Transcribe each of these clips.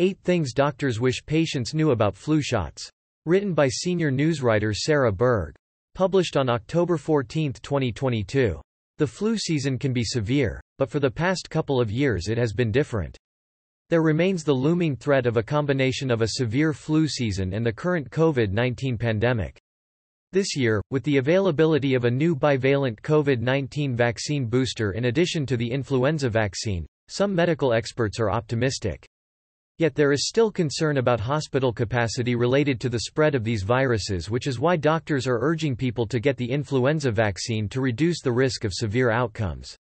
Eight Things Doctors Wish Patients Knew About Flu Shots. Written by senior newswriter Sara Berg. Published on October 14, 2022. The flu season can be severe, but for the past couple of years it has been different. There remains the looming threat of a combination of a severe flu season and the current COVID-19 pandemic. This year, with the availability of a new bivalent COVID-19 vaccine booster in addition to the influenza vaccine, some medical experts are optimistic. Yet there is still concern about hospital capacity related to the spread of these viruses which is why doctors are urging people to get the influenza vaccine to reduce the risk of severe outcomes.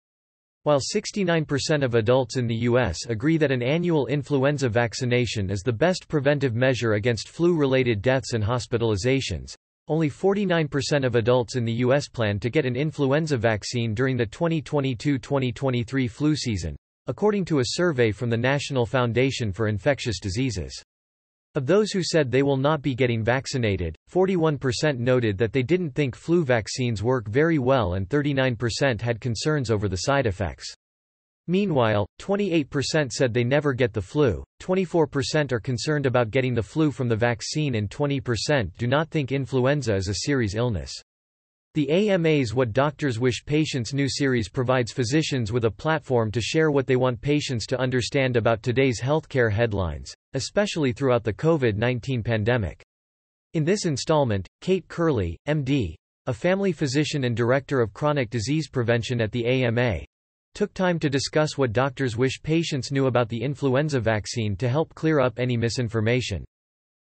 While 69% of adults in the U.S. agree that an annual influenza vaccination is the best preventive measure against flu-related deaths and hospitalizations, only 49% of adults in the U.S. plan to get an influenza vaccine during the 2022-2023 flu season, according to a survey from the National Foundation for Infectious Diseases. Of those who said they will not be getting vaccinated, 41% noted that they didn't think flu vaccines work very well and 39% had concerns over the side effects. Meanwhile, 28% said they never get the flu, 24% are concerned about getting the flu from the vaccine and 20% do not think influenza is a serious illness. The AMA's What Doctors Wish Patients Knew series provides physicians with a platform to share what they want patients to understand about today's healthcare headlines, especially throughout the COVID-19 pandemic. In this installment, Kate Kirley, MD, a family physician and director of chronic disease prevention at the AMA, took time to discuss what doctors wish patients knew about the influenza vaccine to help clear up any misinformation.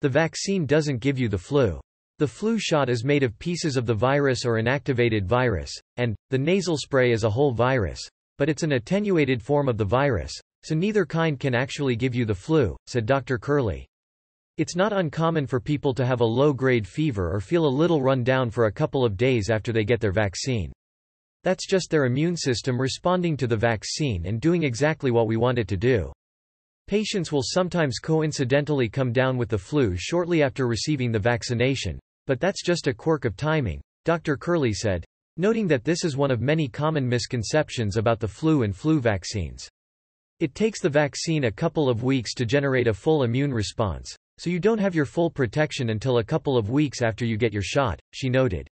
The vaccine doesn't give you the flu. The flu shot is made of pieces of the virus or inactivated virus, and, the nasal spray is a whole virus. But it's an attenuated form of the virus, so neither kind can actually give you the flu, said Dr. Kirley. It's not uncommon for people to have a low-grade fever or feel a little run down for a couple of days after they get their vaccine. That's just their immune system responding to the vaccine and doing exactly what we want it to do. Patients will sometimes coincidentally come down with the flu shortly after receiving the vaccination, but that's just a quirk of timing, Dr. Kirley said, noting that this is one of many common misconceptions about the flu and flu vaccines. It takes the vaccine a couple of weeks to generate a full immune response, so you don't have your full protection until a couple of weeks after you get your shot, she noted.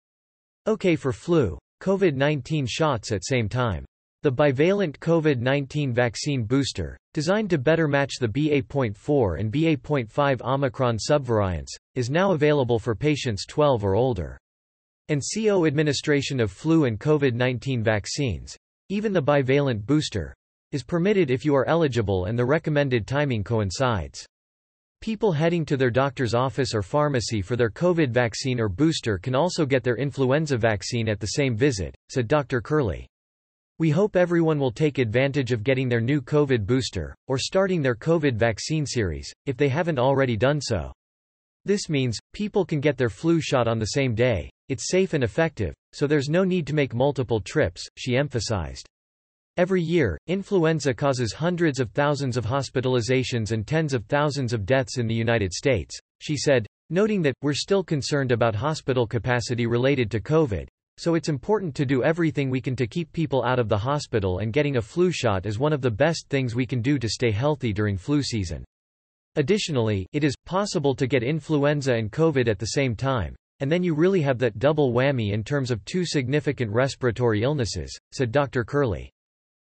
Okay for flu, COVID-19 shots at same time. The bivalent COVID-19 vaccine booster, designed to better match the BA.4 and BA.5 Omicron subvariants, is now available for patients 12 or older. And CO administration of flu and COVID-19 vaccines, even the bivalent booster, is permitted if you are eligible and the recommended timing coincides. People heading to their doctor's office or pharmacy for their COVID vaccine or booster can also get their influenza vaccine at the same visit, said Dr. Kirley. We hope everyone will take advantage of getting their new COVID booster, or starting their COVID vaccine series, if they haven't already done so. This means, people can get their flu shot on the same day, it's safe and effective, so there's no need to make multiple trips, she emphasized. Every year, influenza causes hundreds of thousands of hospitalizations and tens of thousands of deaths in the United States, she said, noting that, we're still concerned about hospital capacity related to COVID, so it's important to do everything we can to keep people out of the hospital and getting a flu shot is one of the best things we can do to stay healthy during flu season. Additionally, it is possible to get influenza and COVID at the same time, and then you really have that double whammy in terms of two significant respiratory illnesses, said Dr. Kirley.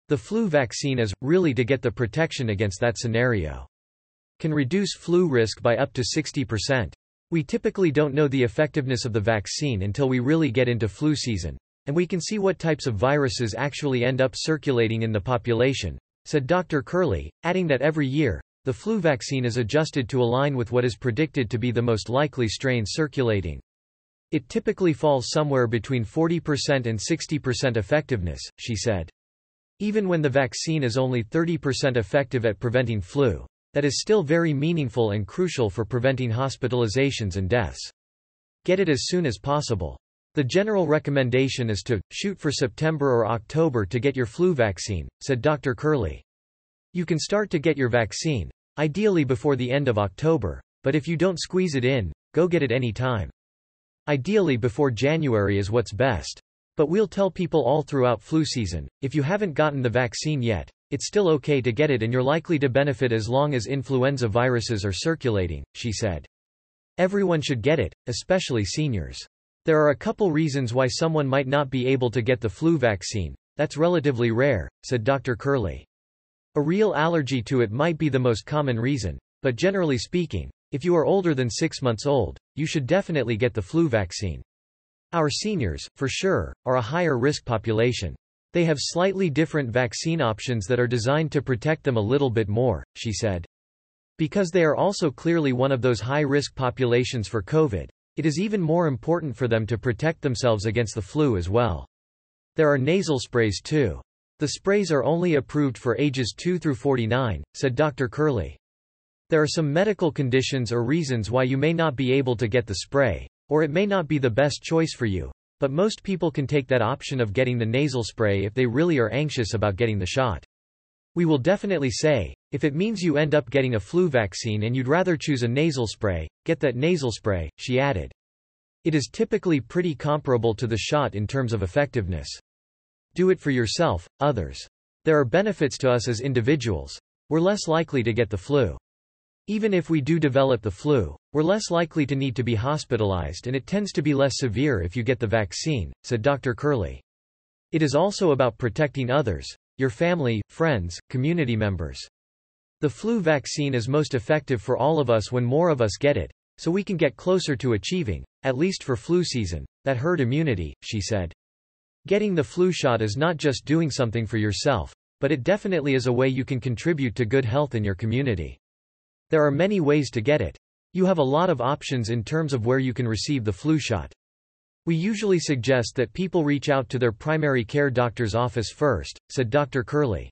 The flu vaccine is, really to get the protection against that scenario. Can reduce flu risk by up to 60%. We typically don't know the effectiveness of the vaccine until we really get into flu season, and we can see what types of viruses actually end up circulating in the population, said Dr. Kirley, adding that every year, the flu vaccine is adjusted to align with what is predicted to be the most likely strain circulating. It typically falls somewhere between 40% and 60% effectiveness, she said. Even when the vaccine is only 30% effective at preventing flu, that is still very meaningful and crucial for preventing hospitalizations and deaths. Get it as soon as possible. The general recommendation is to, shoot for September or October to get your flu vaccine, said Dr. Kirley. You can start to get your vaccine, ideally before the end of October, but if you don't squeeze it in, go get it any time. Ideally before January is what's best. But we'll tell people all throughout flu season, if you haven't gotten the vaccine yet, It's still okay to get it and you're likely to benefit as long as influenza viruses are circulating, she said. Everyone should get it, especially seniors. There are a couple reasons why someone might not be able to get the flu vaccine. That's relatively rare, said Dr. Kirley. A real allergy to it might be the most common reason, but generally speaking, if you are older than six months old, you should definitely get the flu vaccine. Our seniors, for sure, are a higher risk population. They have slightly different vaccine options that are designed to protect them a little bit more, she said. Because they are also clearly one of those high-risk populations for COVID, it is even more important for them to protect themselves against the flu as well. There are nasal sprays too. The sprays are only approved for ages 2 through 49, said Dr. Kirley. There are some medical conditions or reasons why you may not be able to get the spray, or it may not be the best choice for you, but most people can take that option of getting the nasal spray if they really are anxious about getting the shot. We will definitely say, if it means you end up getting a flu vaccine and you'd rather choose a nasal spray, get that nasal spray, she added. It is typically pretty comparable to the shot in terms of effectiveness. Do it for yourself, others. There are benefits to us as individuals. We're less likely to get the flu. Even if we do develop the flu, we're less likely to need to be hospitalized and it tends to be less severe if you get the vaccine, said Dr. Kirley. It is also about protecting others, your family, friends, community members. The flu vaccine is most effective for all of us when more of us get it, so we can get closer to achieving, at least for flu season, that herd immunity, she said. Getting the flu shot is not just doing something for yourself, but it definitely is a way you can contribute to good health in your community. There are many ways to get it. You have a lot of options in terms of where you can receive the flu shot. We usually suggest that people reach out to their primary care doctor's office first, said Dr. Kirley.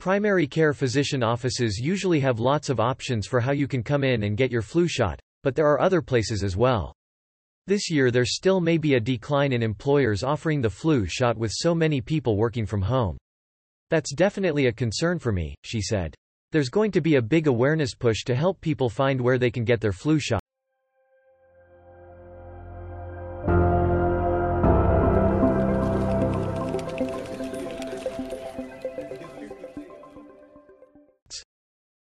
Primary care physician offices usually have lots of options for how you can come in and get your flu shot, but there are other places as well. This year there still may be a decline in employers offering the flu shot with so many people working from home. That's definitely a concern for me, she said. There's going to be a big awareness push to help people find where they can get their flu shot.